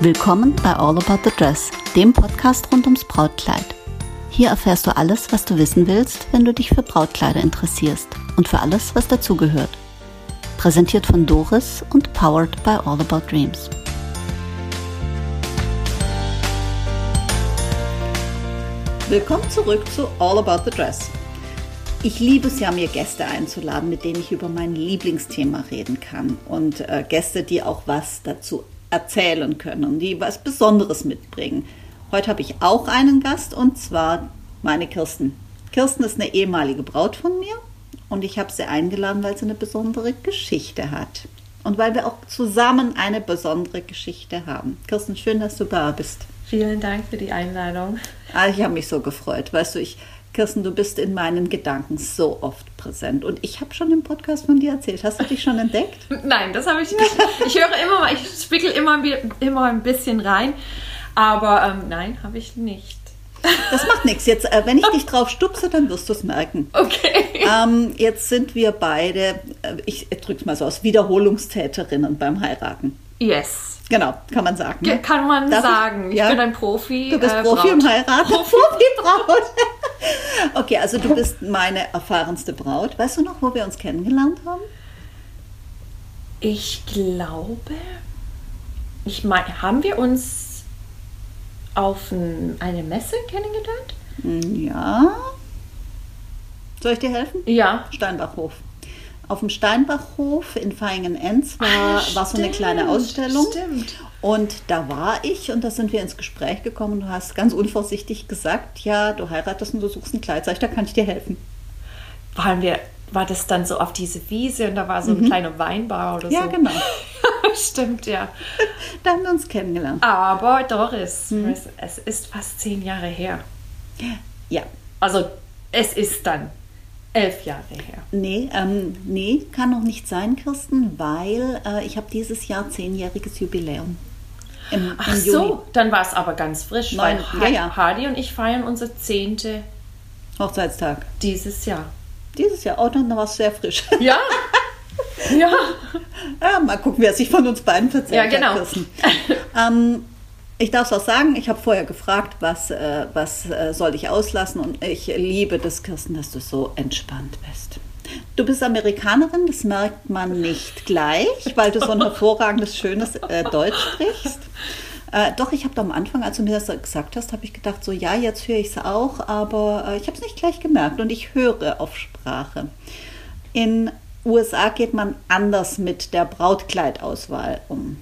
Willkommen bei All About the Dress, dem Podcast rund ums Brautkleid. Hier erfährst du alles, was du wissen willst, wenn du dich für Brautkleider interessierst und für alles, was dazugehört. Präsentiert von Doris und powered by All About Dreams. Willkommen zurück zu All About the Dress. Ich liebe es ja, mir Gäste einzuladen, mit denen ich über mein Lieblingsthema reden kann. Und äh, Gäste, die auch was dazu erzählen können die was Besonderes mitbringen. Heute habe ich auch einen Gast und zwar meine Kirsten. Kirsten ist eine ehemalige Braut von mir und ich habe sie eingeladen, weil sie eine besondere Geschichte hat. Und weil wir auch zusammen eine besondere Geschichte haben. Kirsten, schön, dass du da bist. Vielen Dank für die Einladung. Ah, ich habe mich so gefreut. Weißt du, ich, Kirsten, du bist in meinen Gedanken so oft präsent. Und ich habe schon im Podcast von dir erzählt. Hast du dich schon entdeckt? Nein, das habe ich nicht. Ich höre immer mal, ich spickel immer, immer ein bisschen rein. Aber ähm, nein, habe ich nicht. Das macht nichts. Jetzt, äh, wenn ich dich drauf stupse, dann wirst du es merken. Okay. Ähm, jetzt sind wir beide, äh, ich drücke es mal so aus, Wiederholungstäterinnen beim Heiraten. Yes. Genau, kann man sagen. Ne? Kann man Darf sagen. Ich, ja? ich, bin ein Profi. Du bist äh, Profi Braut. im Heiraten. Profi. Profi-Braut. okay, also du bist meine erfahrenste Braut. Weißt du noch, wo wir uns kennengelernt haben? Ich glaube, ich meine, haben wir uns auf ein, eine Messe kennengelernt? Hm, ja. Soll ich dir helfen? Ja. Steinbachhof auf dem Steinbachhof in Feingen-Enz war, ah, war so eine kleine Ausstellung. Stimmt. Und da war ich und da sind wir ins Gespräch gekommen und du hast ganz unvorsichtig gesagt, ja, du heiratest und du suchst ein Kleid. Sag ich, da kann ich dir helfen. Waren wir, war das dann so auf diese Wiese und da war so ein mhm. kleiner Weinbar oder ja, so? Ja, genau. Stimmt, ja. da haben wir uns kennengelernt. Aber Doris, mhm. es ist fast zehn Jahre her. Ja. Also es ist dann elf Jahre her. Nee, ähm, nee, kann noch nicht sein, Kirsten, weil äh, ich habe dieses Jahr zehnjähriges Jubiläum. Im, Ach im so, dann war es aber ganz frisch, Neun, weil ja, ja. Hardy und ich feiern unser zehnte Hochzeitstag. Dieses Jahr. Dieses Jahr, oh, dann war es sehr frisch. Ja. ja. ja. Mal gucken, wer sich von uns beiden verzählt ja, genau. hat, ähm, ich darf es auch sagen, ich habe vorher gefragt, was, äh, was äh, soll ich auslassen und ich liebe das, Kirsten, dass du so entspannt bist. Du bist Amerikanerin, das merkt man nicht gleich, weil du so ein hervorragendes, schönes äh, Deutsch sprichst. Äh, doch, ich habe am Anfang, als du mir das gesagt hast, habe ich gedacht, so ja, jetzt höre ich es auch, aber äh, ich habe es nicht gleich gemerkt und ich höre auf Sprache. In USA geht man anders mit der Brautkleidauswahl um.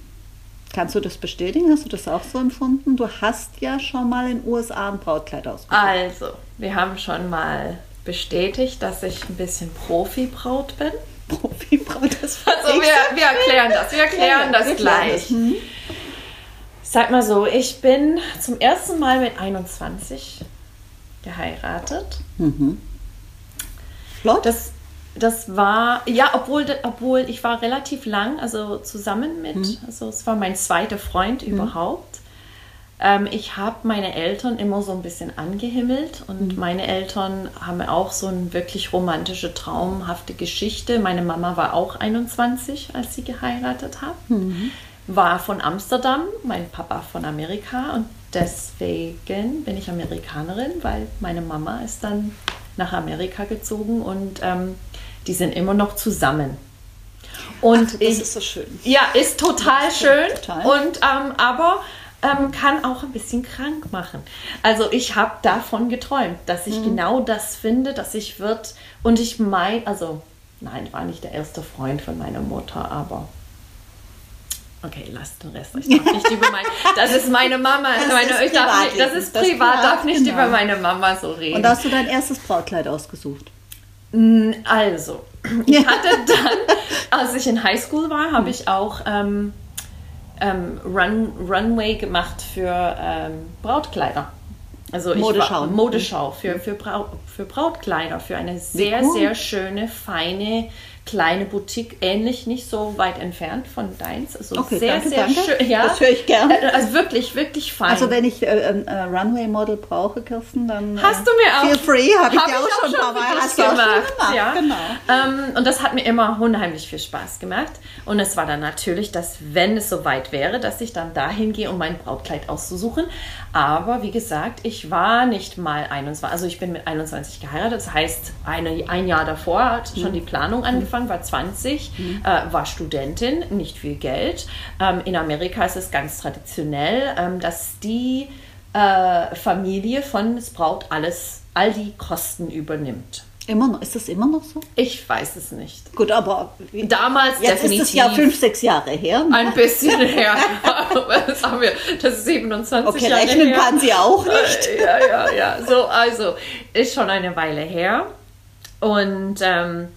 Kannst du das bestätigen? Hast du das auch so empfunden? Du hast ja schon mal in den USA ein Brautkleid ausgesucht. Also, wir haben schon mal bestätigt, dass ich ein bisschen Profi-Braut bin. Profi-Braut, das Also wir, wir erklären das, wir erklären ja, das wir gleich. Hm. Sag mal so, ich bin zum ersten Mal mit 21 geheiratet. Mhm. Flott. Das das war, ja, obwohl, obwohl ich war relativ lang, also zusammen mit, mhm. also es war mein zweiter Freund mhm. überhaupt. Ähm, ich habe meine Eltern immer so ein bisschen angehimmelt und mhm. meine Eltern haben auch so eine wirklich romantische, traumhafte Geschichte. Meine Mama war auch 21, als sie geheiratet hat. Mhm. War von Amsterdam, mein Papa von Amerika und deswegen bin ich Amerikanerin, weil meine Mama ist dann nach Amerika gezogen und ähm, die sind immer noch zusammen. Und Ach, das ich, ist so schön. Ja, ist total schön. Total. Und ähm, aber ähm, kann auch ein bisschen krank machen. Also ich habe davon geträumt, dass ich mhm. genau das finde, dass ich wird. Und ich meine, also nein, war nicht der erste Freund von meiner Mutter, aber Okay, lasst den Rest. Ich darf nicht über meine. Das ist meine Mama. Das, meine, ist, privat, nicht, das ist privat, privat darf nicht genau. über meine Mama so reden. Und da hast du dein erstes Brautkleid ausgesucht? Also, ich hatte dann, als ich in Highschool war, habe ich auch ähm, ähm, Run, Runway gemacht für ähm, Brautkleider. Also Modeschau. War, Modeschau für, für, Braut, für Brautkleider, für eine sehr, cool. sehr schöne, feine kleine Boutique, ähnlich, nicht so weit entfernt von deins. Also Okay, sehr, danke, sehr danke. schön. Ja. Das höre ich gern. Äh, Also wirklich, wirklich fein. Also wenn ich äh, ein äh, Runway-Model brauche, Kirsten, dann Hast äh, du mir auch- feel free, habe ich Hab dir auch schon ein paar Mal hast du auch schon gemacht. ja. Genau. Ähm, und das hat mir immer unheimlich viel Spaß gemacht. Und es war dann natürlich, dass wenn es soweit wäre, dass ich dann dahin gehe, um mein Brautkleid auszusuchen. Aber wie gesagt, ich war nicht mal 21. Also ich bin mit 21 geheiratet. Das heißt, eine, ein Jahr davor hat schon die Planung angefangen, war 20, äh, war Studentin, nicht viel Geld. Ähm, in Amerika ist es ganz traditionell, ähm, dass die äh, Familie von Braut alles, all die Kosten übernimmt. Immer noch, ist das immer noch so? Ich weiß es nicht. Gut, aber Damals jetzt definitiv. ist es ja fünf, sechs Jahre her. ne? ein bisschen her. das haben wir, das ist 27 Okay, Jahre rechnen her. kann sie auch nicht. Äh, Ja, ja, ja. So, also, ist schon eine Weile her. Und ähm,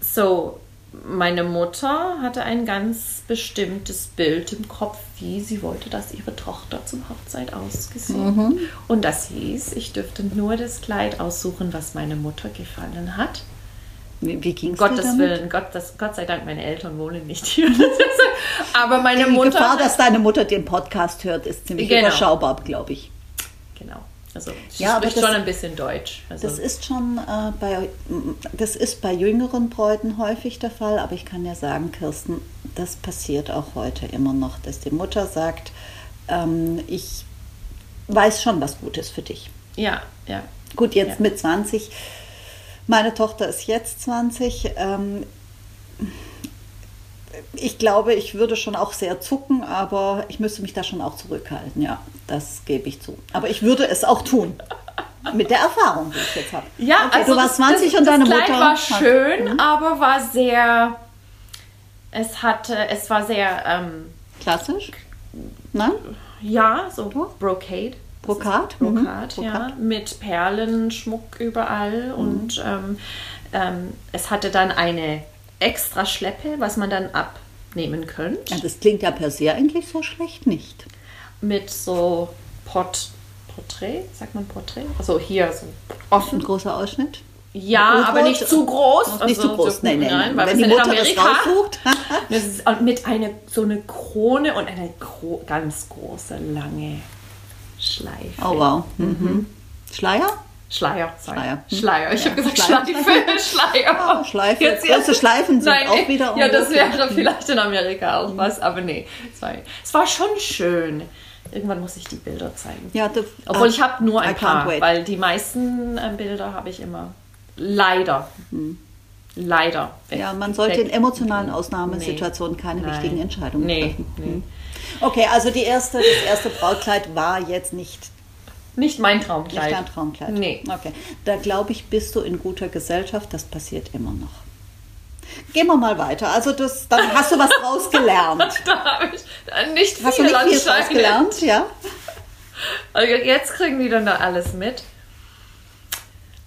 so, meine Mutter hatte ein ganz bestimmtes Bild im Kopf, wie sie wollte, dass ihre Tochter zum Hochzeit ausgesehen. Mhm. Und das hieß, ich dürfte nur das Kleid aussuchen, was meine Mutter gefallen hat. Wie, wie ging es dir Gottes damit? Willen, Gott, das, Gott sei Dank, meine Eltern wohnen nicht hier. Aber meine Die Mutter. Gefahr, dass deine Mutter den Podcast hört, ist ziemlich Genau. überschaubar, glaube ich. Genau. Also, sie Ja, spricht das- schon ein bisschen Deutsch. Also, Das ist schon äh, bei, das ist bei jüngeren Bräuten häufig der Fall, aber ich kann ja sagen, Kirsten, das passiert auch heute immer noch, dass die Mutter sagt, ähm, ich weiß schon, was gut ist für dich. ja, ja. Gut, jetzt Ja. mit 20, meine Tochter ist jetzt 20. Ähm, ich glaube, ich würde schon auch sehr zucken, aber ich müsste mich da schon auch zurückhalten. Ja, das gebe ich zu. Aber ich würde es auch tun. Mit der Erfahrung, die ich jetzt habe. Ja, okay, also du warst das, 20 das, und deine das Kleid Mutter. war hat- schön, aber war sehr. Es hatte, es war sehr, ähm, Klassisch? Nein? ja, so Brocade. Brokat? Mhm. Brokat, ja, Brokat. mit Perlenschmuck überall und ähm, ähm, es hatte dann eine extra Schleppe, was man dann abnehmen könnte. Ja, das klingt ja per se eigentlich so schlecht nicht. mit so Port Porträt, sagt man Porträt? Also hier so Ein offen. großer Ausschnitt. Ja, aber nicht zu groß. Nicht also zu groß. so- Nein, nein, nein. weil Wenn die in Mutter das Amerika. raussucht. Das ist, und mit einer so eine Krone und eine gro ganz große, lange Schleife. oh wow. Mhm. Schleier? Schleier, sorry. Schleier. Hm. Schleier. Ich Ja, habe gesagt Schleier. Schleife, Schleier. Oh, Schleife. Große Schleifen sind Nein, auch wieder Ja, das wäre vielleicht in Amerika auch was, aber nee. Es war, es war schon schön. Irgendwann muss ich die Bilder zeigen. Ja, du, Obwohl ah, ich habe nur I ein can't paar, weil die meisten äh, Bilder habe ich immer leider, leider weg. Hm. Ja, man sollte weg. in emotionalen Ausnahmesituationen keine Nein. wichtigen Entscheidungen Nee, treffen. nee. Hm. Okay, also die erste, das erste Brautkleid war jetzt nicht, Nicht mein nicht Traumkleid. dein Traumkleid. Nee. Okay, da glaube ich, bist du in guter Gesellschaft. Das passiert immer noch. Gehen wir mal weiter. Also das, dann hast du was draus gelernt. Da habe ich nicht viel Hast du nicht viel gelernt? Ja. Also jetzt kriegen die dann da alles mit.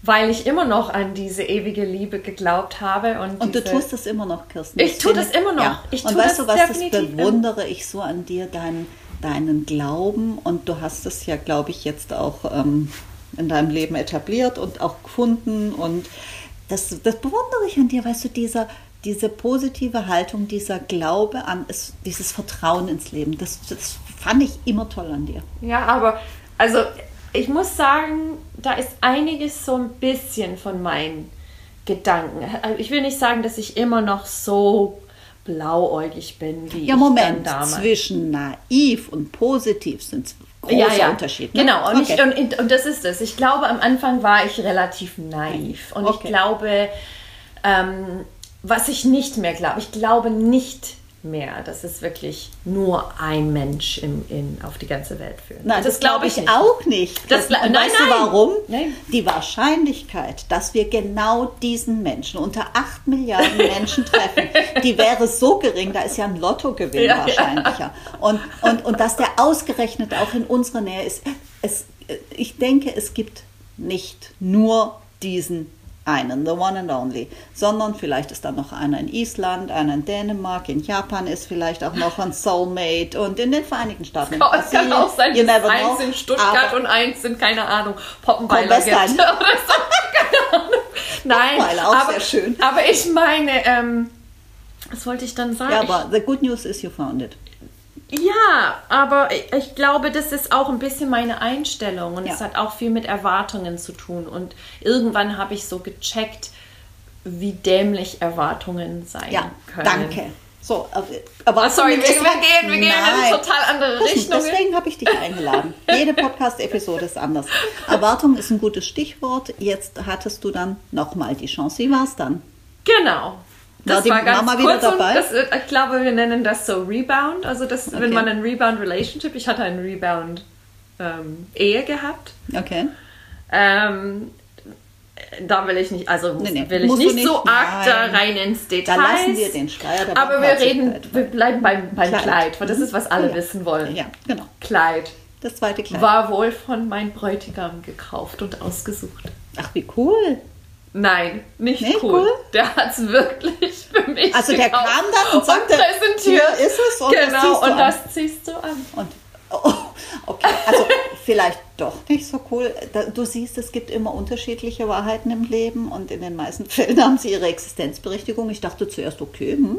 Weil ich immer noch an diese ewige Liebe geglaubt habe. Und, Und du tust das immer noch, Kirsten. Ich tue das immer noch. Ja. Ich und tue weißt das du, was das bewundere ich so an dir, deinen, deinen Glauben. Und du hast es ja, glaube ich, jetzt auch ähm, in deinem Leben etabliert und auch gefunden. Und das, das bewundere ich an dir, weißt du, dieser, diese positive Haltung, dieser Glaube an es, dieses Vertrauen ins Leben, das, das fand ich immer toll an dir. Ja, aber also ich muss sagen, da ist einiges so ein bisschen von meinen Gedanken. Ich will nicht sagen, dass ich immer noch so blauäugig bin, wie Ja, ich Moment, dann damals. zwischen naiv und positiv sind große Unterschiede. ne? Genau, und, Okay. ich, und, und das ist es. Ich glaube, am Anfang war ich relativ naiv. Und Okay. ich glaube, ähm, was ich nicht mehr glaube, ich glaube nicht mehr, dass es wirklich nur ein Mensch im, in, auf die ganze Welt führt. Nein, das, glaube ich nicht. auch nicht. Das und nein, weißt du nein. warum? Nein. Die Wahrscheinlichkeit, dass wir genau diesen Menschen unter 8 Milliarden Menschen treffen, die wäre so gering, da ist ja ein Lottogewinn Ja, ja. wahrscheinlicher. Und, und, und dass der ausgerechnet auch in unserer Nähe ist. Es, ich denke, es gibt nicht nur diesen einen, the one and only, sondern vielleicht ist da noch einer in Island, einer in Dänemark, in Japan ist vielleicht auch noch ein Soulmate und in den Vereinigten Staaten. es kann Brasilien. auch sein, dass eins know. in Stuttgart und eins in, keine Ahnung, Poppenweiler gibt. Oder so. Keine Ahnung. Nein, auch aber, sehr schön. aber ich meine, ähm, was wollte ich dann sagen? Ja, aber the good news is you found it. Ja, aber ich- glaube, das ist auch ein bisschen meine Einstellung und Ja. es hat auch viel mit Erwartungen zu tun. Und irgendwann habe ich so gecheckt, wie dämlich Erwartungen sein Ja, können. danke. So, aber sorry, wir, wir gehen, wir gehen in Nein. total andere Richtungen. Deswegen habe ich dich eingeladen. Jede Podcast-Episode ist anders. Erwartung ist ein gutes Stichwort. Jetzt hattest du dann nochmal die Chance. Wie war es dann? Genau. War Das die war ganz Mama wieder kurz dabei? das, ich glaube, wir nennen das so Rebound. Also das, Okay. wenn man ein Rebound-Relationship, ich hatte ein Rebound-Ehe gehabt. Okay. Ähm, da will ich nicht, also muss, Nee, nee, will ich nicht, nicht. so arg da rein ins Da Detail. lassen wir den Schleier der Aber wir reden, wir bleiben beim, beim Kleid. Kleid. weil das ist, was alle Ja. wissen wollen. Ja, genau. Kleid Das zweite Kleid. war wohl von meinem Bräutigam gekauft und ausgesucht. Ach, wie cool. Nein, nicht Nicht cool. cool? Der hat es wirklich für mich Also der gekauft kam dann und sagte, hier ist es und das genau, ziehst du und an. das ziehst du an. Und oh, okay, also vielleicht doch nicht so cool. Du siehst, es gibt immer unterschiedliche Wahrheiten im Leben und in den meisten Fällen haben sie ihre Existenzberechtigung. Ich dachte zuerst, okay, hm,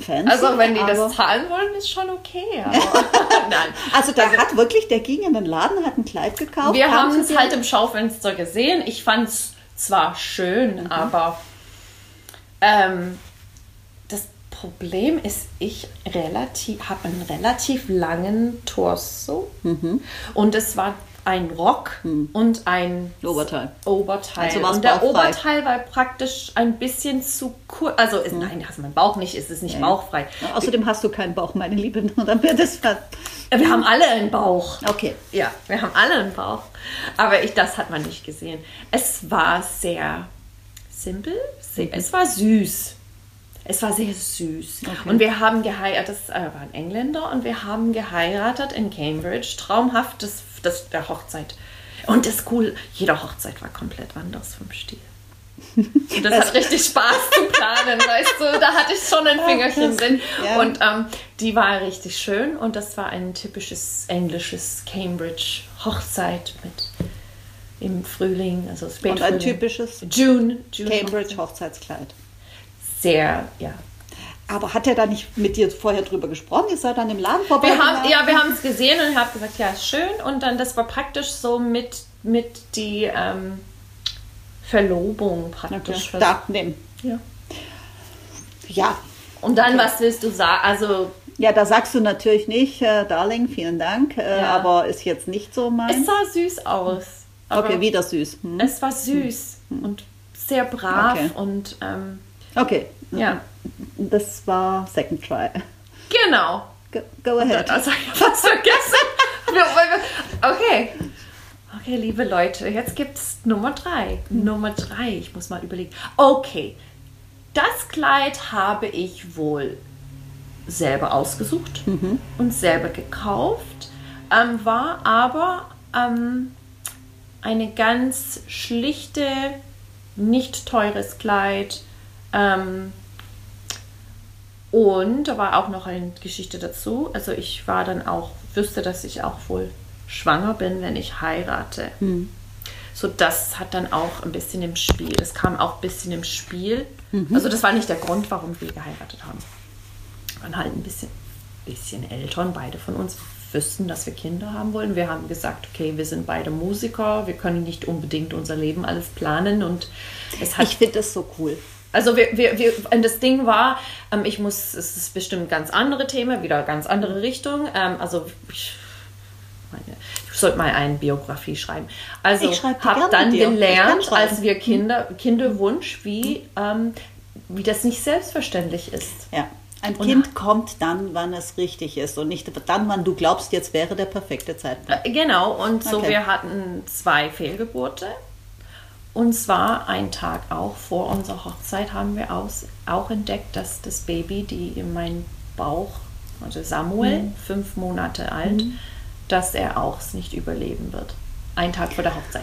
fancy, Also wenn die das zahlen wollen, ist schon okay. Nein. Also der hat wirklich, der ging in den Laden, hat ein Kleid gekauft. Wir haben es halt im Schaufenster gesehen. Ich fand es zwar schön, Mhm. aber ähm, das Problem ist, ich relativ habe einen relativ langen Torso Mhm. und es war ein Rock und ein Oberteil. Oberteil. Also und der bauchfrei. Oberteil war praktisch ein bisschen zu kurz. Also ist, nein, also mein Bauch nicht, ist es nicht bauchfrei. Ja, Außerdem hast du keinen Bauch, meine Liebe, damit es ver- Wir haben alle einen Bauch. Okay. Ja, wir haben alle einen Bauch. Aber ich, das hat man nicht gesehen. Es war sehr simpel. Sehr, es war süß. Es war sehr süß. Und wir haben geheiratet, das war ein Engländer, und wir haben geheiratet in Cambridge. Traumhaft, das, das, der Hochzeit. Und das cool, jede Hochzeit war komplett anders vom Stil. Und das, hat richtig Spaß zu planen, weißt du. Da hatte ich schon ein Fingerchen drin. Ja. Und ähm, die war richtig schön und das war ein typisches englisches Cambridge Hochzeit mit im Frühling, also Und Spätfrühling. ein typisches June, June Cambridge Hochzeitskleid. Sehr, ja. Aber hat er da nicht mit dir vorher drüber gesprochen? Ihr seid dann im Laden Wir vorbeigegangen? haben, ja, wir haben es gesehen und ich habe gesagt, ja, ist schön. Und dann, das war praktisch so mit, mit die ähm, Verlobung praktisch. Okay. Da, nimm. Ja. Ja. Und dann, was willst du sagen? Also, Ja, da sagst du natürlich nicht, äh, Darling, vielen Dank, äh, Ja. aber ist jetzt nicht so es mein. sah süß aus. Aber Okay, wieder süß. Hm. Es war süß und sehr brav Okay. und ähm, Okay, ja, das war Second Try. genau. Go, go ahead. Also ich habe fast vergessen. Okay. Okay, liebe Leute, jetzt gibt es Nummer drei. Nummer drei, ich muss mal überlegen. Okay, das Kleid habe ich wohl selber ausgesucht und selber gekauft, ähm, war aber ähm, eine ganz schlichte, nicht teures Kleid. Ähm, und da war auch noch eine Geschichte dazu. Also ich war dann auch, wüsste, dass ich auch wohl schwanger bin, wenn ich heirate. So, das hat dann auch ein bisschen im Spiel. Das kam auch ein bisschen im Spiel. Also das war nicht der Grund, warum wir geheiratet haben. Wir waren halt ein bisschen, bisschen Eltern, beide von uns wüssten, dass wir Kinder haben wollen. Wir haben gesagt, okay, wir sind beide Musiker, wir können nicht unbedingt unser Leben alles planen und es hat Ich finde das so cool. Also wir, wir, wir, und das Ding war, ähm, ich muss, es ist bestimmt ganz andere Thema, wieder ganz andere Richtung. Ähm, also ich, meine, ich sollte mal eine Biografie schreiben. Also habe dann dir. Gelernt, als wir Kinder, Kinderwunsch, wie, ähm, wie das nicht selbstverständlich ist. Ja. Ein Und- Kind kommt dann, wann es richtig ist und nicht dann, wann du glaubst, jetzt wäre der perfekte Zeitpunkt. Äh, Genau, und so Okay. wir hatten zwei Fehlgeburte. Und zwar einen Tag auch vor unserer Hochzeit haben wir aus, auch entdeckt, dass das Baby, die in meinem Bauch, also Samuel, Mhm. fünf Monate alt, dass er auch es nicht überleben wird. Einen Tag vor der Hochzeit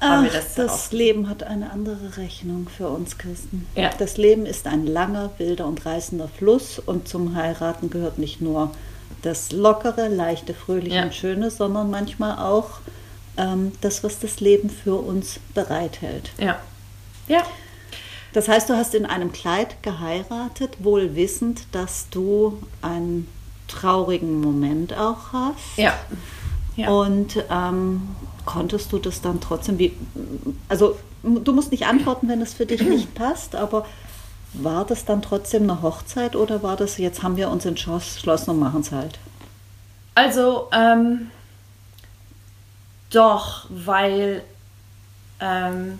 haben Ach, wir das, das Leben hat eine andere Rechnung für uns Christen. Ja. Das Leben ist ein langer, wilder und reißender Fluss und zum Heiraten gehört nicht nur das lockere, leichte, fröhliche Ja. und schöne, sondern manchmal auch ähm, das, was das Leben für uns bereithält. Ja. Ja. Das heißt, du hast in einem Kleid geheiratet, wohl wissend, dass du einen traurigen Moment auch hast. Ja. ja. Und ähm, konntest du das dann trotzdem, wie, also du musst nicht antworten, wenn es für dich nicht passt, aber war das dann trotzdem eine Hochzeit oder war das, jetzt haben wir uns entschlossen und machen es halt? Also, ähm, doch, weil ähm,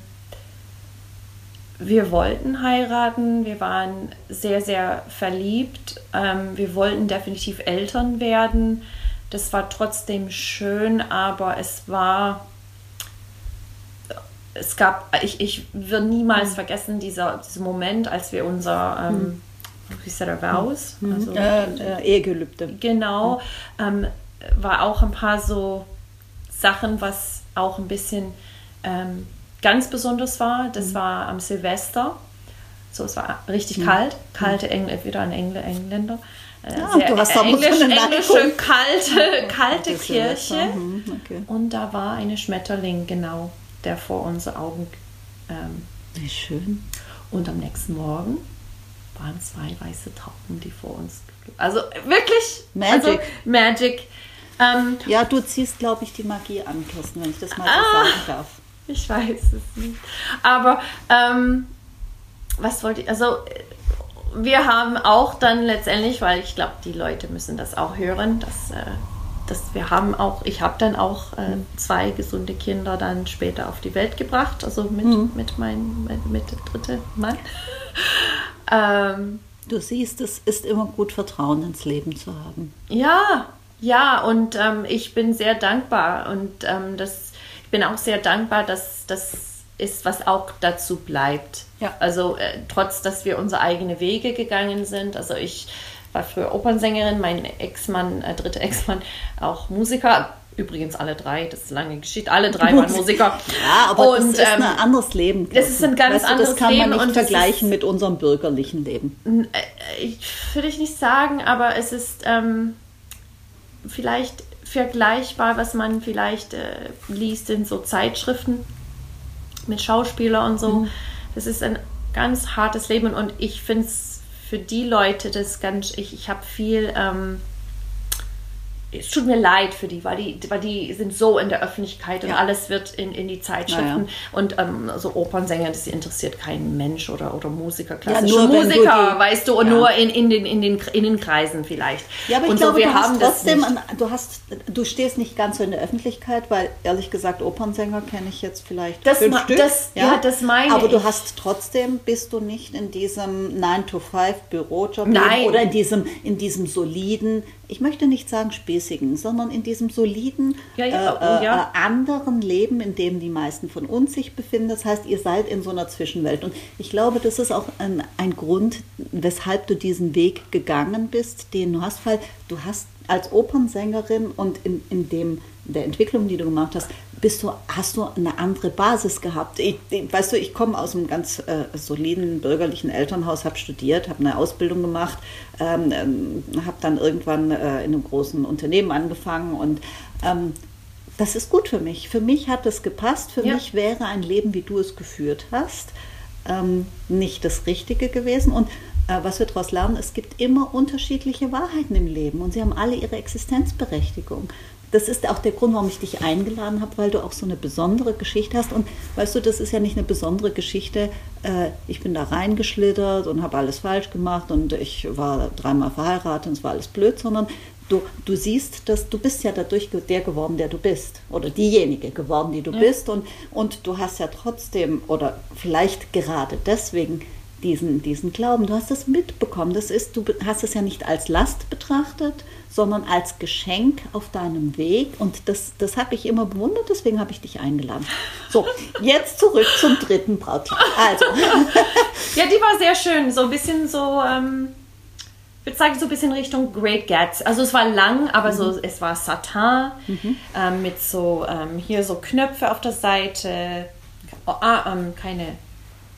wir wollten heiraten, wir waren sehr, sehr verliebt, ähm, wir wollten definitiv Eltern werden. Das war trotzdem schön, aber es war, es gab, ich, ich will niemals mhm. vergessen, dieser, dieser Moment, als wir unser, ähm, mhm. wie ist der, Vows? Mhm. Also, äh, äh, Ehegelübde. Genau, ähm, war auch ein paar so Sachen, was auch ein bisschen ähm, ganz besonders war. Das mhm. war am Silvester. So, es war richtig mhm. kalt. Kalte Engl wieder ein Engl Engländer. Äh, ja, sehr du hast Englisch, englische kalte, kalte Kirche. Mhm, okay. Und da war eine Schmetterling, genau, der vor unseren Augen. Ähm, Wie schön. Und am nächsten Morgen waren zwei weiße Tauben, die vor uns. Also wirklich. Magic. Also, Magic. Ähm, ja, du ziehst, glaube ich, die Magie an, Kirsten, wenn ich das mal so ah, sagen darf. Ich weiß es nicht. Aber ähm, was wollte ich? Also wir haben auch dann letztendlich, weil ich glaube, die Leute müssen das auch hören, dass, äh, dass wir haben auch, ich habe dann auch äh, zwei gesunde Kinder dann später auf die Welt gebracht, also mit, mhm. mit meinem mit, mit dritte Mann. ähm, du siehst, es ist immer gut, Vertrauen ins Leben zu haben. Ja, ja, und ähm, ich bin sehr dankbar und ähm, das, ich bin auch sehr dankbar, dass das ist, was auch dazu bleibt. Ja. Also äh, trotz, dass wir unsere eigenen Wege gegangen sind. Also ich war früher Opernsängerin, mein Ex-Mann, äh, dritter Ex-Mann, auch Musiker. Übrigens alle drei, das ist lange Geschichte, alle drei waren Musiker. Ja, aber und, das ist ähm, ein anderes Leben. Das ist ein ganz weißt du, anderes Leben. Das kann man nicht vergleichen mit unserem bürgerlichen Leben. Äh, ich würde ich nicht sagen, aber es ist... Ähm, vielleicht vergleichbar, was man vielleicht äh, liest in so Zeitschriften mit Schauspielern und so. Mhm. Das ist ein ganz hartes Leben und ich finde es für die Leute das ganz, ich, ich habe viel ähm, es tut mir leid für die, weil die, weil die sind so in der Öffentlichkeit und ja. alles wird in, in die Zeitschriften. Ja. Und ähm, so Opernsänger, das interessiert keinen Mensch oder, oder Musiker, klassische ja, Musiker, du weißt du, und nur in, in, den, in, den, in den Kreisen vielleicht. Ja, aber ich und glaube, so, wir du haben hast trotzdem, an, du, hast, du stehst nicht ganz so in der Öffentlichkeit, weil ehrlich gesagt, Opernsänger kenne ich jetzt vielleicht das fünf Stück. Das, ja? das meine Aber du hast trotzdem, bist du nicht in diesem 9-to-5-Bürojob oder in diesem, in diesem soliden ich möchte nicht sagen spießigen, sondern in diesem soliden, ja, ja, oh, ja. Äh, äh, anderen Leben, in dem die meisten von uns sich befinden. Das heißt, ihr seid in so einer Zwischenwelt. Und ich glaube, das ist auch ein, ein Grund, weshalb du diesen Weg gegangen bist, den du hast, weil du hast als Opernsängerin und in, in dem der Entwicklung, die du gemacht hast, bist du, hast du eine andere Basis gehabt. Ich, weißt du, ich komme aus einem ganz äh, soliden bürgerlichen Elternhaus, habe studiert, habe eine Ausbildung gemacht, ähm, ähm, habe dann irgendwann äh, in einem großen Unternehmen angefangen und ähm, das ist gut für mich. Für mich hat es gepasst. Für ja. mich wäre ein Leben, wie du es geführt hast, ähm, nicht das Richtige gewesen. Und äh, was wir daraus lernen, es gibt immer unterschiedliche Wahrheiten im Leben und sie haben alle ihre Existenzberechtigung das ist auch der Grund, warum ich dich eingeladen habe, weil du auch so eine besondere Geschichte hast. Und weißt du, das ist ja nicht eine besondere Geschichte. Äh, ich bin da reingeschlittert und habe alles falsch gemacht und ich war dreimal verheiratet und es war alles blöd, sondern du, du siehst, dass du bist ja dadurch der geworden, der du bist. Oder diejenige geworden, die du ja. bist. Und, und du hast ja trotzdem, oder vielleicht gerade deswegen, diesen, diesen Glauben. Du hast es mitbekommen. Das ist, du hast es ja nicht als Last betrachtet, sondern als Geschenk auf deinem Weg. Und das, das habe ich immer bewundert, deswegen habe ich dich eingeladen. So, jetzt zurück zum dritten Brautkleid. Also. ja, die war sehr schön. So ein bisschen so. Ähm ich würde sagen, so ein bisschen Richtung Great Gatsby. Also es war lang, aber mhm. so, es war Satin mhm. ähm, mit so ähm, hier so Knöpfe auf der Seite. Oh, ah, ähm, keine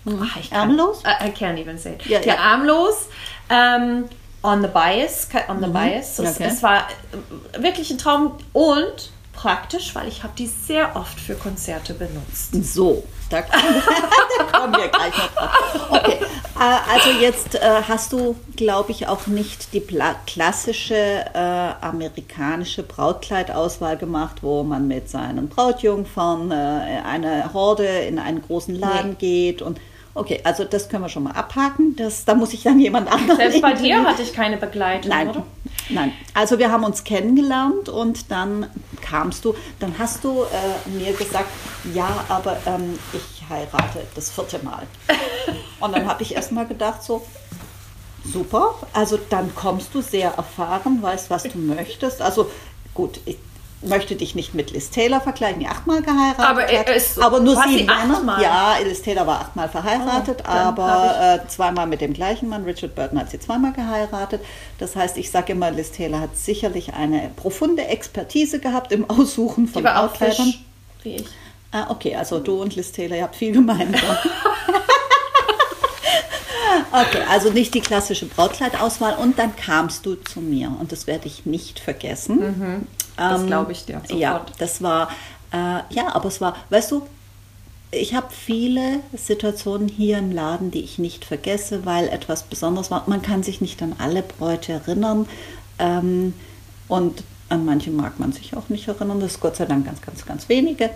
Mhm. Ach, ich armlos? I, I, can't even say it. Ja, ja. armlos. Um, on the bias, on the mhm. bias. Es, okay. es war wirklich ein Traum und praktisch, weil ich habe die sehr oft für Konzerte benutzt. So, da, da kommen wir gleich noch drauf. Okay, äh, also jetzt äh, hast du, glaube ich, auch nicht die klassische äh, amerikanische Brautkleidauswahl gemacht, wo man mit seinen Brautjungfern äh, eine Horde in einen großen Laden geht und okay, also das können wir schon mal abhaken. Das, da muss ich dann jemand anderen. Selbst bei dir hatte ich keine Begleitung, Nein, oder? nein. Also wir haben uns kennengelernt und dann kamst du, dann hast du äh, mir gesagt, ja, aber ähm, ich heirate das vierte Mal. Und dann habe ich erst mal gedacht, so, super, also dann kommst du sehr erfahren, weißt, was du möchtest. Also gut, ich möchte dich nicht mit Liz Taylor vergleichen, die achtmal geheiratet Aber er hat. ist- aber nur sie achtmal? Ja, Liz Taylor war achtmal verheiratet, Oh, aber äh, zweimal mit dem gleichen Mann. Richard Burton hat sie zweimal geheiratet. Das heißt, ich sage immer, Liz Taylor hat sicherlich eine profunde Expertise gehabt im Aussuchen von frisch, wie ich. Ah, okay, also du und Liz Taylor, ihr habt viel gemeinsam. okay, also nicht die klassische Brautkleidauswahl und dann kamst du zu mir und das werde ich nicht vergessen. Das Ähm, glaube ich dir sofort. Ja, das war, äh, ja, aber es war, weißt du, ich habe viele Situationen hier im Laden, die ich nicht vergesse, weil etwas Besonderes war. Man kann sich nicht an alle Bräute erinnern ähm, und an manche mag man sich auch nicht erinnern. Das ist Gott sei Dank ganz, ganz, ganz wenige. Äh,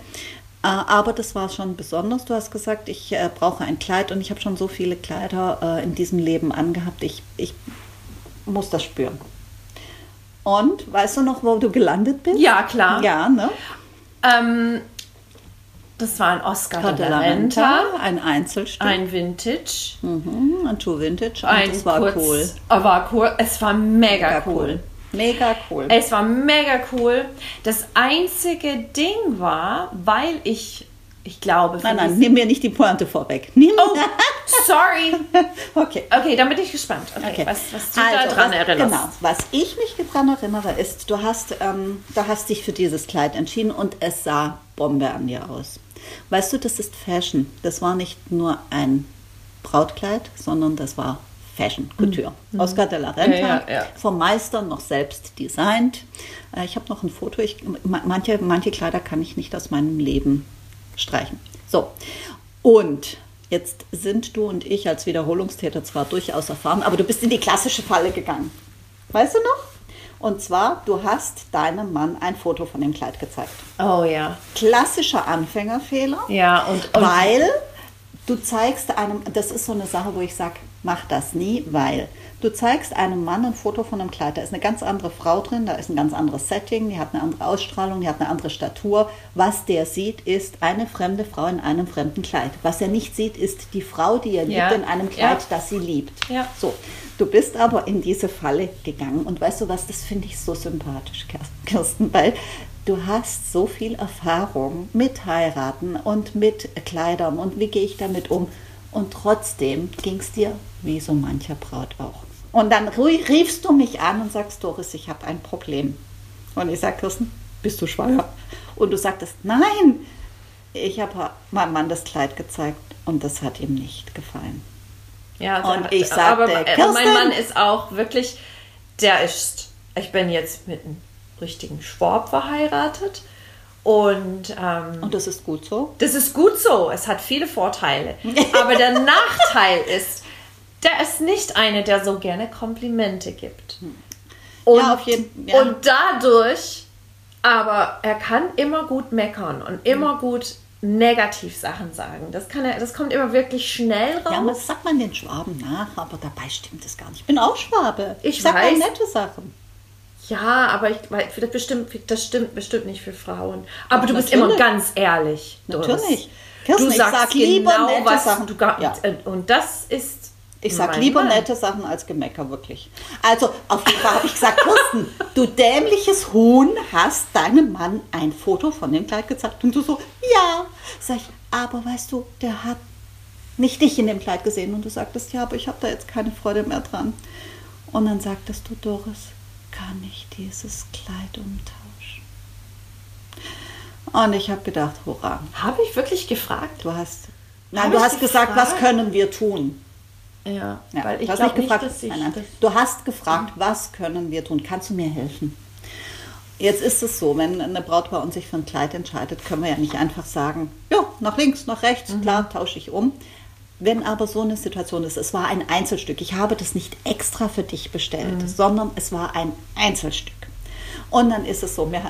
aber das war schon besonders. Du hast gesagt, ich äh, brauche ein Kleid und ich habe schon so viele Kleider äh, in diesem Leben angehabt. Ich, ich muss das spüren. Und weißt du noch, wo du gelandet bist? Ja, klar. Ja, ne? Ähm, das war ein Oscar de la Cadelarenta, Renta, ein Einzelstück. ein Vintage, Mhm, ein True Vintage. Und ein das war kurz, cool. Oh, war cool. Es war mega, cool. Mega cool. Es war mega cool. Das einzige Ding war, weil ich, ich glaube, nein, nein, nimm mir nicht die Pointe vorweg. Nimm Oh, sorry. okay. Okay, dann bin ich gespannt. Okay, Okay. Was, was du Also, da dran was, erinnerst. Genau, was ich mich daran erinnere, ist, du hast, ähm, du hast dich für dieses Kleid entschieden und es sah Bombe an dir aus. Weißt du, das ist Fashion. Das war nicht nur ein Brautkleid, sondern das war Fashion, Couture. Oscar de la Renta, Mhm. Ja, ja, ja. vom Meister noch selbst designt. Äh, Ich habe noch ein Foto. Ich, ma- manche, manche Kleider kann ich nicht aus meinem Leben streichen. So, und jetzt sind du und ich als Wiederholungstäter zwar durchaus erfahren, aber du bist in die klassische Falle gegangen. Weißt du noch? Und zwar, du hast deinem Mann ein Foto von dem Kleid gezeigt. Oh ja. Klassischer Anfängerfehler. Ja, und, und Weil du zeigst einem, das ist so eine Sache, wo ich sage, mach das nie, weil du zeigst einem Mann ein Foto von einem Kleid, da ist eine ganz andere Frau drin, da ist ein ganz anderes Setting, die hat eine andere Ausstrahlung, die hat eine andere Statur. Was der sieht, ist eine fremde Frau in einem fremden Kleid. Was er nicht sieht, ist die Frau, die er Ja. liebt, in einem Kleid, Ja. das sie liebt. Ja. So, du bist aber in diese Falle gegangen und weißt du was, das finde ich so sympathisch, Kirsten, weil du hast so viel Erfahrung mit Heiraten und mit Kleidern und wie gehe ich damit um und trotzdem ging es dir wie so mancher Braut auch. Und dann riefst du mich an und sagst, Doris, ich habe ein Problem. Und ich sage, Kirsten, bist du schwanger? Und du sagtest, nein, ich habe meinem Mann das Kleid gezeigt und das hat ihm nicht gefallen. Ja, Und da- ich sagte, aber äh, Kirsten- mein Mann ist auch wirklich, der ist, ich bin jetzt mit einem richtigen Schwab verheiratet und, ähm, Und das ist gut so. das ist gut so, es hat viele Vorteile. Aber der Nachteil ist, der ist nicht einer, der so gerne Komplimente gibt. Und, Ja, auf jeden- ja. und dadurch, aber er kann immer gut meckern und immer gut negativ Sachen sagen. Das kann er, das kommt immer wirklich schnell raus. Ja, das sagt man den Schwaben nach, aber dabei stimmt es gar nicht. Ich bin auch Schwabe. Ich sag auch weiß. nette Sachen. Ja, aber ich, weil, das, bestimmt, das stimmt bestimmt nicht für Frauen. Aber Doch, du bist natürlich. immer ganz ehrlich. Natürlich. Kirsten, du ich sagst sag lieber genau, nette was Sachen. du ga- Ja. und das ist. Ich sag mein lieber Mann. nette Sachen als Gemecker, wirklich. Also, auf jeden Fall habe ich gesagt, Kirsten, du dämliches Huhn, hast deinem Mann ein Foto von dem Kleid gezeigt? Und du so, ja. Sag ich, aber weißt du, der hat nicht dich in dem Kleid gesehen. Und du sagtest, ja, aber ich habe da jetzt keine Freude mehr dran. Und dann sagtest du, Doris, kann ich dieses Kleid umtauschen? Und ich habe gedacht, hurra. Habe ich wirklich gefragt? Du hast, nein, Hab du hast gesagt, was gefragt? können wir tun? Ja, Ja, weil ich glaube nicht, gefragt, dass ich nein, nein. das. Du hast gefragt, was können wir tun? Kannst du mir helfen? Jetzt ist es so, wenn eine Braut bei uns sich für ein Kleid entscheidet, können wir ja nicht einfach sagen, ja, nach links, nach rechts, mhm. klar, tausche ich um. Wenn aber so eine Situation ist, es war ein Einzelstück, ich habe das nicht extra für dich bestellt, mhm. sondern es war ein Einzelstück. Und dann ist es so, mir,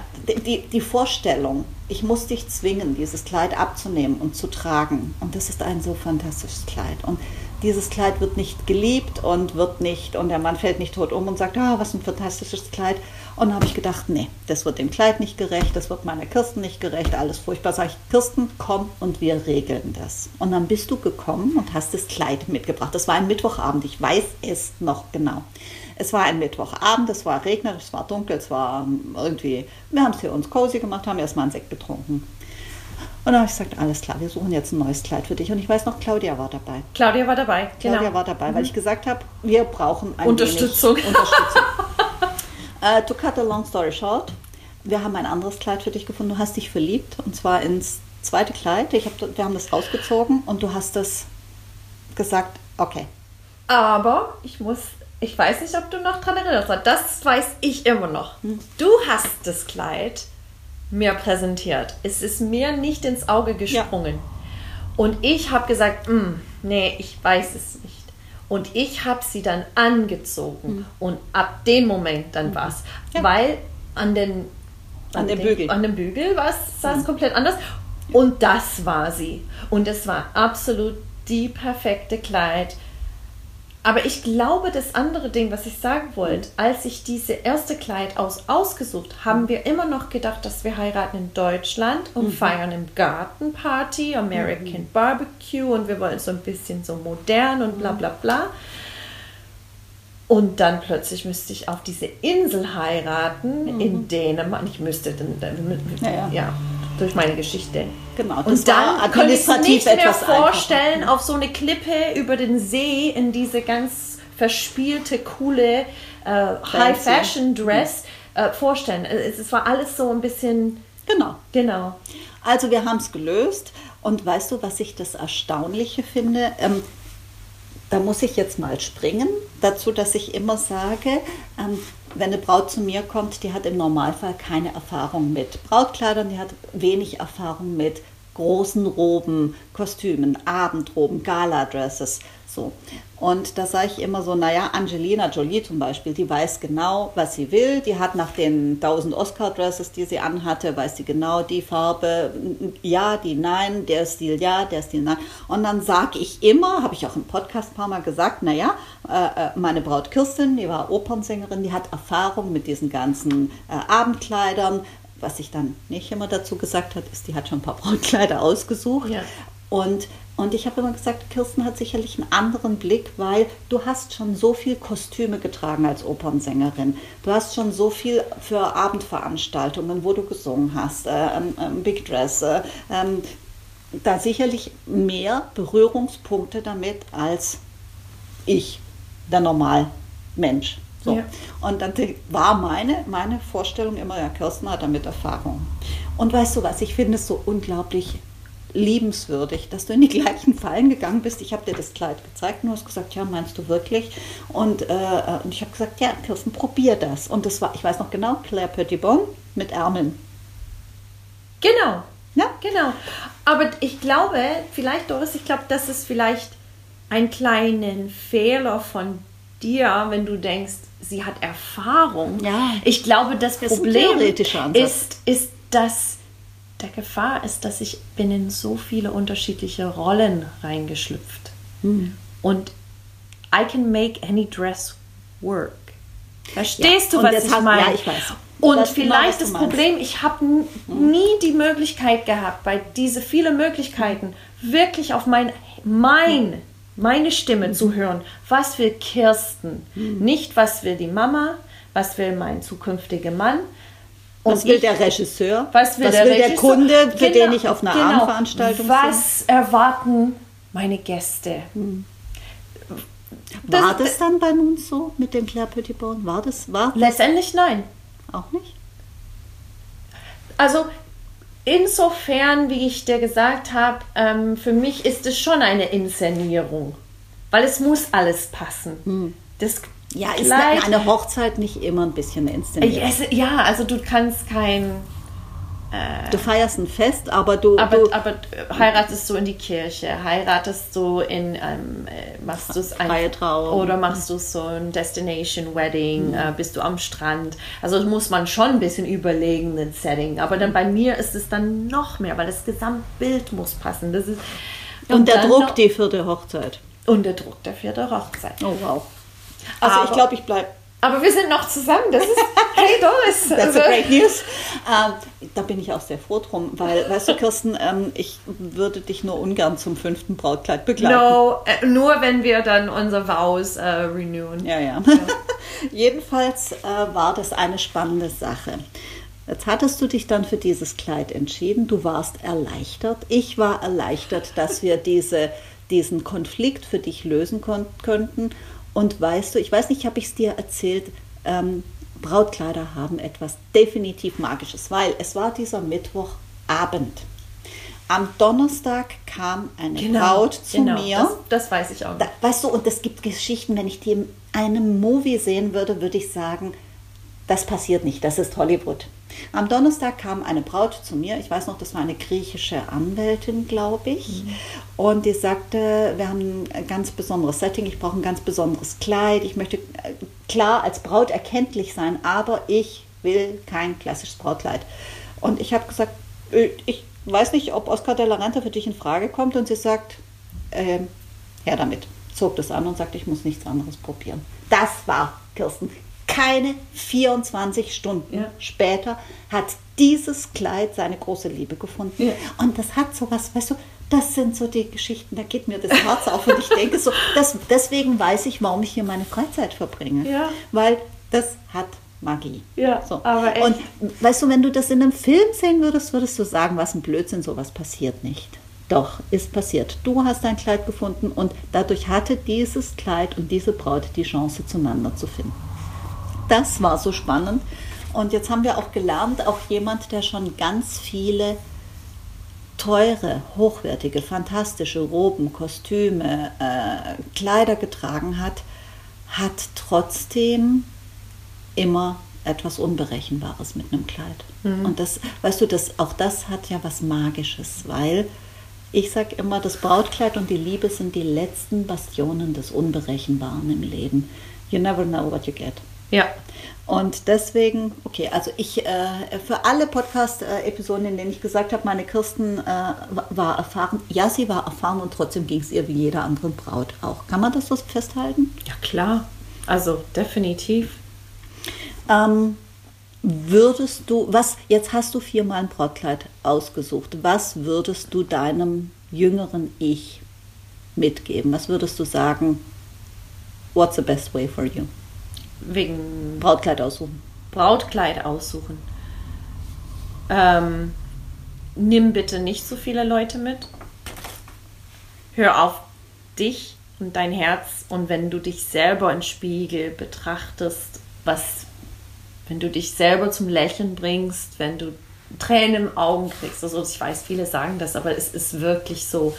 die, die Vorstellung, ich muss dich zwingen, dieses Kleid abzunehmen und zu tragen. Und das ist ein so fantastisches Kleid. Und dieses Kleid wird nicht geliebt und wird nicht, und der Mann fällt nicht tot um und sagt, ah, was ein fantastisches Kleid. Und dann habe ich gedacht, nee, das wird dem Kleid nicht gerecht, das wird meiner Kirsten nicht gerecht, alles furchtbar. Sag ich, Kirsten, komm und wir regeln das. Und dann bist du gekommen und hast das Kleid mitgebracht. Das war ein Mittwochabend, ich weiß es noch genau. Es war ein Mittwochabend, es war regnerisch, es war dunkel, es war ähm, irgendwie, wir haben es hier uns cozy gemacht, haben erstmal einen Sekt getrunken. Und dann habe ich gesagt, alles klar, wir suchen jetzt ein neues Kleid für dich. Und ich weiß noch, Claudia war dabei. Claudia war dabei, genau. Claudia war dabei, mhm. weil ich gesagt habe, wir brauchen ein Unterstützung. Unterstützung. uh, to cut a long story short, wir haben ein anderes Kleid für dich gefunden. Du hast dich verliebt und zwar ins zweite Kleid. Ich hab, wir haben das rausgezogen und du hast das gesagt, okay. Aber ich muss, ich weiß nicht, ob du noch dran erinnerst, das weiß ich immer noch. Hm. Du hast das Kleid mir präsentiert. Es ist mir nicht ins Auge gesprungen. Ja. Und ich habe gesagt, mm, nee, ich weiß es nicht. Und ich habe sie dann angezogen. Mhm. Und ab dem Moment dann mhm. war es. Ja. Weil an den, an, an den, Bügel. An dem Bügel sah es mhm. komplett anders. Und das war sie. Und es war absolut die perfekte Kleid aber ich glaube, das andere Ding, was ich sagen wollte, als ich diese erste Kleid aus ausgesucht, haben mhm. wir immer noch gedacht, dass wir heiraten in Deutschland und mhm. feiern im Garten Party, American mhm. Barbecue und wir wollen so ein bisschen so modern und bla bla bla. Und dann plötzlich müsste ich auf diese Insel heiraten mhm. in Dänemark. Ich müsste dann, dann ja, ja. ja durch meine Geschichte. Genau. und dann könnte ich nicht mehr vorstellen, einfacher. auf so eine Klippe über den See in diese ganz verspielte, coole äh, High-Fashion-Dress äh, vorstellen. Es, es, war alles so ein bisschen... Genau. Genau. Also wir haben es gelöst. Und weißt du, was ich das Erstaunliche finde? Ähm, da muss ich jetzt mal springen dazu, dass ich immer sage, ähm, wenn eine Braut zu mir kommt, die hat im Normalfall keine Erfahrung mit Brautkleidern, die hat wenig Erfahrung mit großen Roben, Kostümen, Abendroben, Gala-Dresses. So. Und da sage ich immer so, naja, Angelina Jolie zum Beispiel, die weiß genau, was sie will. Die hat nach den 1000 Oscar-Dresses, die sie anhatte, weiß sie genau die Farbe, ja, die nein, der Stil ja, der Stil nein. Und dann sage ich immer, habe ich auch im Podcast ein paar Mal gesagt, naja, äh, äh, meine Braut Kirstin, die war Opernsängerin, die hat Erfahrung mit diesen ganzen äh, Abendkleidern. Was ich dann nicht immer dazu gesagt hat, ist, die hat schon ein paar Brautkleider ausgesucht. Ja. Und und ich habe immer gesagt, Kirsten hat sicherlich einen anderen Blick, weil du hast schon so viel Kostüme getragen als Opernsängerin. Du hast schon so viel für Abendveranstaltungen, wo du gesungen hast, äh, ähm, Big Dress. Äh, ähm, da sicherlich mehr Berührungspunkte damit als ich, der Normalmensch. So. Ja. Und dann war meine, meine Vorstellung immer, ja, Kirsten hat damit Erfahrung. Und weißt du was, ich finde es so unglaublich liebenswürdig, dass du in die gleichen Fallen gegangen bist. Ich habe dir das Kleid gezeigt und du hast gesagt, ja, meinst du wirklich? Und, äh, und ich habe gesagt, ja, Kirsten, probier das. Und das war, ich weiß noch genau, Claire Petitbon mit Ärmeln. Genau. Ja, genau. Aber ich glaube, vielleicht, Doris, ich glaube, das ist vielleicht ein kleiner Fehler von dir, wenn du denkst, sie hat Erfahrung. Ja. Ich glaube, das, das Problem ist, ist, dass der Gefahr ist, dass ich bin in so viele unterschiedliche Rollen reingeschlüpft. Mhm. Und I can make any dress work. Verstehst ja, du, was ich hast, meine? Ja, ich weiß. Und das vielleicht genau, das Problem, ich habe mhm. nie die Möglichkeit gehabt, bei diese vielen Möglichkeiten wirklich auf mein, mein, mhm. meine Stimme mhm. zu hören. Was will Kirsten? Mhm. Nicht, was will die Mama, was will mein zukünftiger Mann, was will ich, der Regisseur? Was will, was der, will der, Kunde, für genau, den ich auf einer genau. Abendveranstaltung Was bin? erwarten meine Gäste? Hm. War das, das, dann bei uns so mit dem Claire Petitbon? War das? War Letztendlich nein. Auch nicht? Also insofern, wie ich dir gesagt habe, ähm, für mich ist es schon eine Inszenierung, weil es muss alles passen. Hm. Das Ja, ist Kleid. eine Hochzeit nicht immer ein bisschen inszeniert? Esse, ja, also du kannst kein. Du feierst ein Fest, aber du, Aber, du aber heiratest du in die Kirche, heiratest du in, ähm, äh, machst du es ein Trauung. oder machst du so ein Destination Wedding, äh, bist du am Strand. Also muss man schon ein bisschen überlegen, den Setting. Aber dann bei mir ist es dann noch mehr, weil das Gesamtbild muss passen. Das ist, und der dann Druck noch- die vierte Hochzeit. und der Druck der vierten Hochzeit. Oh wow. Also ich Aber- glaube, ich bleibe. Aber wir sind noch zusammen. Das ist hey Doris. That's Also- a great news. Ähm, da bin ich auch sehr froh drum, weil, weißt du, Kirsten, ähm, ich würde dich nur ungern zum fünften Brautkleid begleiten. No, äh, nur wenn wir dann unsere Vows äh, renewen. Ja, ja. Jedenfalls äh, war das eine spannende Sache. Jetzt hattest du dich dann für dieses Kleid entschieden. Du warst erleichtert. Ich war erleichtert, dass wir diese, diesen Konflikt für dich lösen kon könnten. Und weißt du, ich weiß nicht, habe ich es dir erzählt, ähm, Brautkleider haben etwas definitiv Magisches, weil es war dieser Mittwochabend. Am Donnerstag kam eine Braut zu genau, mir. Das, das weiß ich auch. Da, weißt du, und es gibt Geschichten, wenn ich die in einem Movie sehen würde, würde ich sagen, das passiert nicht, das ist Hollywood. Am Donnerstag kam eine Braut zu mir, ich weiß noch, das war eine griechische Anwältin, glaube ich, und die sagte, wir haben ein ganz besonderes Setting, ich brauche ein ganz besonderes Kleid, ich möchte äh, klar als Braut erkenntlich sein, aber ich will kein klassisches Brautkleid. Und ich habe gesagt, äh, ich weiß nicht, ob Oscar de la Renta für dich in Frage kommt, und sie sagt, ähm, her damit. Zog das an und sagte, ich muss nichts anderes probieren. Das war Kirsten. Keine 24 Stunden Ja. später hat dieses Kleid seine große Liebe gefunden. Ja. Und das hat sowas, weißt du, das sind so die Geschichten, da geht mir das Herz auf und ich denke so, das, deswegen weiß ich, warum ich hier meine Freizeit verbringe. Ja. Weil das hat Magie. Ja, so. aber echt. Und weißt du, wenn du das in einem Film sehen würdest, würdest du sagen, was ein Blödsinn, sowas passiert nicht. Doch, ist passiert. Du hast ein Kleid gefunden und dadurch hatte dieses Kleid und diese Braut die Chance, zueinander zu finden. Das war so spannend. Und jetzt haben wir auch gelernt, auch jemand, der schon ganz viele teure, hochwertige, fantastische Roben, Kostüme, äh, Kleider getragen hat, hat trotzdem immer etwas Unberechenbares mit einem Kleid. Und das, weißt du, das, auch das hat ja was Magisches, weil ich sage immer, das Brautkleid und die Liebe sind die letzten Bastionen des Unberechenbaren im Leben. You never know what you get. Ja. Und deswegen, okay, also ich, äh, für alle Podcast-Episoden, in denen ich gesagt habe, meine Kirsten äh, war erfahren, ja, sie war erfahren und trotzdem ging es ihr wie jeder anderen Braut auch. Kann man das so festhalten? Ja, klar. Also definitiv. Ähm, würdest du, was, jetzt hast du viermal ein Brautkleid ausgesucht, was würdest du deinem jüngeren Ich mitgeben? Was würdest du sagen, what's the best way for you? Wegen Brautkleid aussuchen. Brautkleid aussuchen. Ähm, nimm bitte nicht so viele Leute mit. Hör auf dich und dein Herz und wenn du dich selber im Spiegel betrachtest, was, wenn du dich selber zum Lächeln bringst, wenn du Tränen im Augen kriegst, also ich weiß, viele sagen das, aber es ist wirklich so.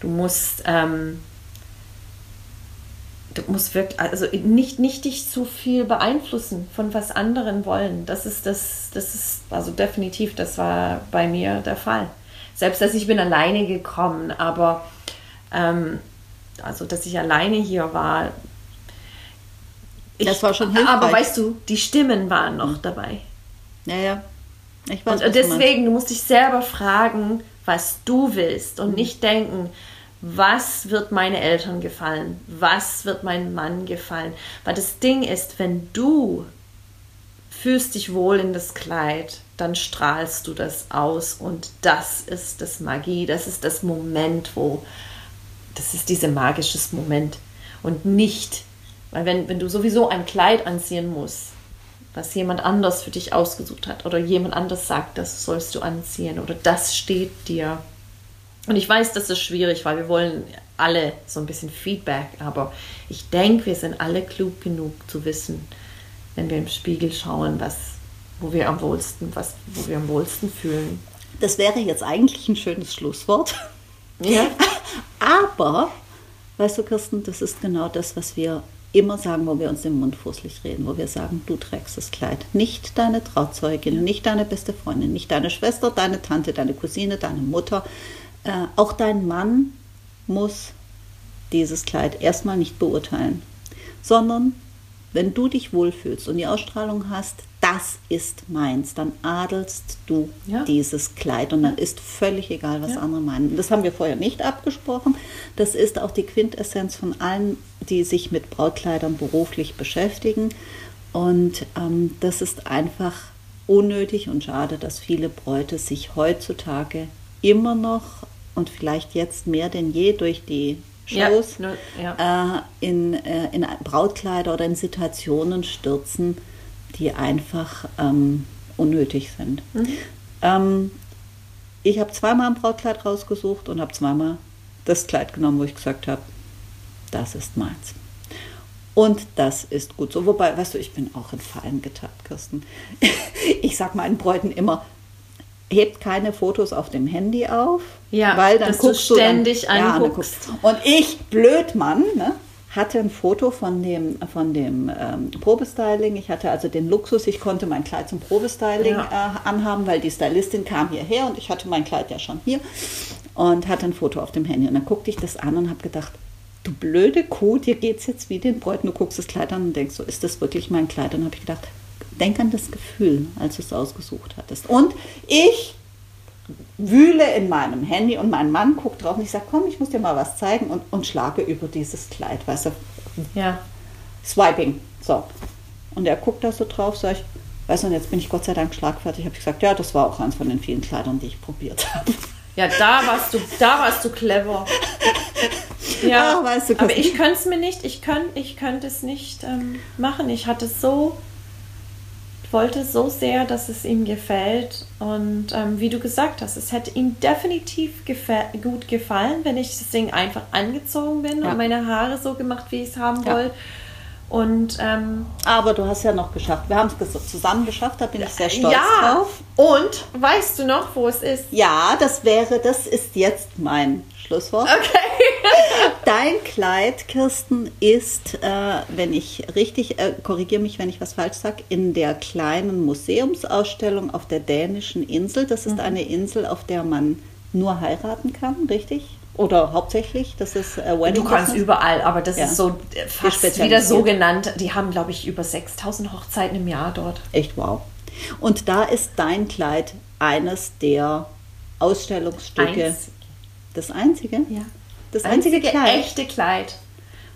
Du musst ähm, du musst wirklich, also nicht, nicht dich zu viel beeinflussen von was anderen wollen. Das ist das, das ist, also definitiv, das war bei mir der Fall. Selbst dass ich bin alleine gekommen, aber ähm, also dass ich alleine hier war. Ich, Das war schon hilfreich. Aber weißt du, die Stimmen waren noch dabei. Ja, ja. Ich weiß, Und deswegen, du musst dich selber fragen, was du willst und nicht denken, was wird meine Eltern gefallen, was wird meinem Mann gefallen. Weil das Ding ist, wenn du fühlst dich wohl in das Kleid, dann strahlst du das aus und das ist das Magie, das ist das Moment, wo das ist dieser magisches Moment und nicht, weil wenn, wenn du sowieso ein Kleid anziehen musst, was jemand anders für dich ausgesucht hat oder jemand anders sagt, das sollst du anziehen oder das steht dir. Und ich weiß, das ist schwierig, weil wir wollen alle so ein bisschen Feedback, aber ich denke, wir sind alle klug genug zu wissen, wenn wir im Spiegel schauen, was, wo wir am wohlsten, was, wo wir am wohlsten fühlen. Das wäre jetzt eigentlich ein schönes Schlusswort. Ja. Aber, weißt du, Kirsten, das ist genau das, was wir immer sagen, wo wir uns den Mund fußlich reden, wo wir sagen, du trägst das Kleid. Nicht deine Trauzeugin, nicht deine beste Freundin, nicht deine Schwester, deine Tante, deine Cousine, deine Mutter. Äh, auch dein Mann muss dieses Kleid erstmal nicht beurteilen, sondern wenn du dich wohlfühlst und die Ausstrahlung hast, das ist meins, dann adelst du ja. dieses Kleid und dann ist völlig egal, was ja. andere meinen. Das haben wir vorher nicht abgesprochen. Das ist auch die Quintessenz von allen, die sich mit Brautkleidern beruflich beschäftigen. Und ähm, das ist einfach unnötig und schade, dass viele Bräute sich heutzutage immer noch und vielleicht jetzt mehr denn je durch die Shows ja, ja. Äh, in, äh, in Brautkleider oder in Situationen stürzen, die einfach ähm, unnötig sind. Mhm. Ähm, ich habe zweimal ein Brautkleid rausgesucht und habe zweimal das Kleid genommen, wo ich gesagt habe, das ist meins. Und das ist gut so. Wobei, weißt du, ich bin auch in Fallen getappt, Kirsten. Ich sage meinen Bräuten immer, hebt keine Fotos auf dem Handy auf, ja, weil dann guckst du ständig dann, anguckst. Ja, und ich, Blödmann, ne, hatte ein Foto von dem, von dem ähm, Probestyling. Ich hatte also den Luxus, ich konnte mein Kleid zum Probestyling ja. äh, anhaben, weil die Stylistin kam hierher und ich hatte mein Kleid ja schon hier und hatte ein Foto auf dem Handy. Und dann guckte ich das an und habe gedacht, du blöde Kuh, dir geht es jetzt wie den Bräuten. Du guckst das Kleid an und denkst, so ist das wirklich mein Kleid? Und dann habe ich gedacht, denk an das Gefühl, als du es ausgesucht hattest. Und ich wühle in meinem Handy und mein Mann guckt drauf und ich sage, komm, ich muss dir mal was zeigen und, und schlage über dieses Kleid, weißt du, ja. Swiping, so. Und er guckt da so drauf, sag ich, weißt du, und jetzt bin ich Gott sei Dank schlagfertig, habe ich gesagt, ja, das war auch eins von den vielen Kleidern, die ich probiert habe. Ja, da warst du, da warst du clever. Ja, Ach, weißt du, aber ich könnte es mir nicht, ich könnte ich könnt es nicht ähm, machen. Ich hatte so wollte so sehr, dass es ihm gefällt. Und ähm, wie du gesagt hast, es hätte ihm definitiv gefa gut gefallen, wenn ich das Ding einfach angezogen bin ja. und meine Haare so gemacht, wie ich es haben ja. wollte. Und, ähm, Aber du hast ja noch geschafft. Wir haben es zusammen geschafft, da bin ich sehr stolz ja. drauf. Und weißt du noch, wo es ist? Ja, das wäre, das ist jetzt mein Schlusswort. Okay. Dein Kleid, Kirsten, ist, äh, wenn ich richtig, äh, korrigiere mich, wenn ich was falsch sage, in der kleinen Museumsausstellung auf der dänischen Insel. Das ist mhm. eine Insel, auf der man nur heiraten kann, richtig? Oder hauptsächlich, das ist äh, Du kannst überall, aber das ja. ist so äh, fast wieder so genannt. Die haben, glaube ich, über 6000 Hochzeiten im Jahr dort. Echt wow. Und da ist dein Kleid eines der Ausstellungsstücke. Eins. Das einzige? Ja. Das einzige, einzige Kleid. echte Kleid.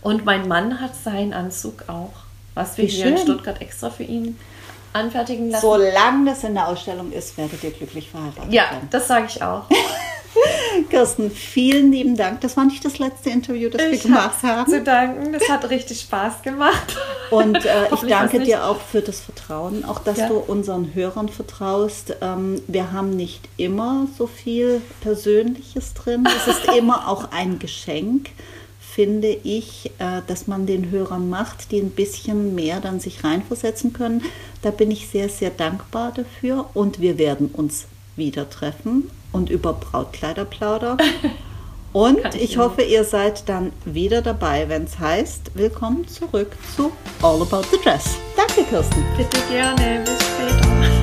Und mein Mann hat seinen Anzug auch, was wir Wie hier schön. in Stuttgart extra für ihn anfertigen lassen. Solange das in der Ausstellung ist, werdet ihr glücklich verheiratet. Ja, das sage ich auch. Kirsten, vielen lieben Dank. Das war nicht das letzte Interview, das ich wir gemacht haben. Zu danken. Das hat richtig Spaß gemacht. Und äh, ich danke dir auch für das Vertrauen, auch dass ja. du unseren Hörern vertraust. Ähm, wir haben nicht immer so viel Persönliches drin. Es ist immer auch ein Geschenk finde ich, äh, dass man den Hörern macht, die ein bisschen mehr dann sich reinversetzen können. Da bin ich sehr, sehr dankbar dafür und wir werden uns wieder treffen und über Brautkleider plaudern. Und ich, ich hoffe, ihr seid dann wieder dabei, wenn es heißt, willkommen zurück zu All About the Dress. Danke, Kirsten. Bitte gerne. Bis später.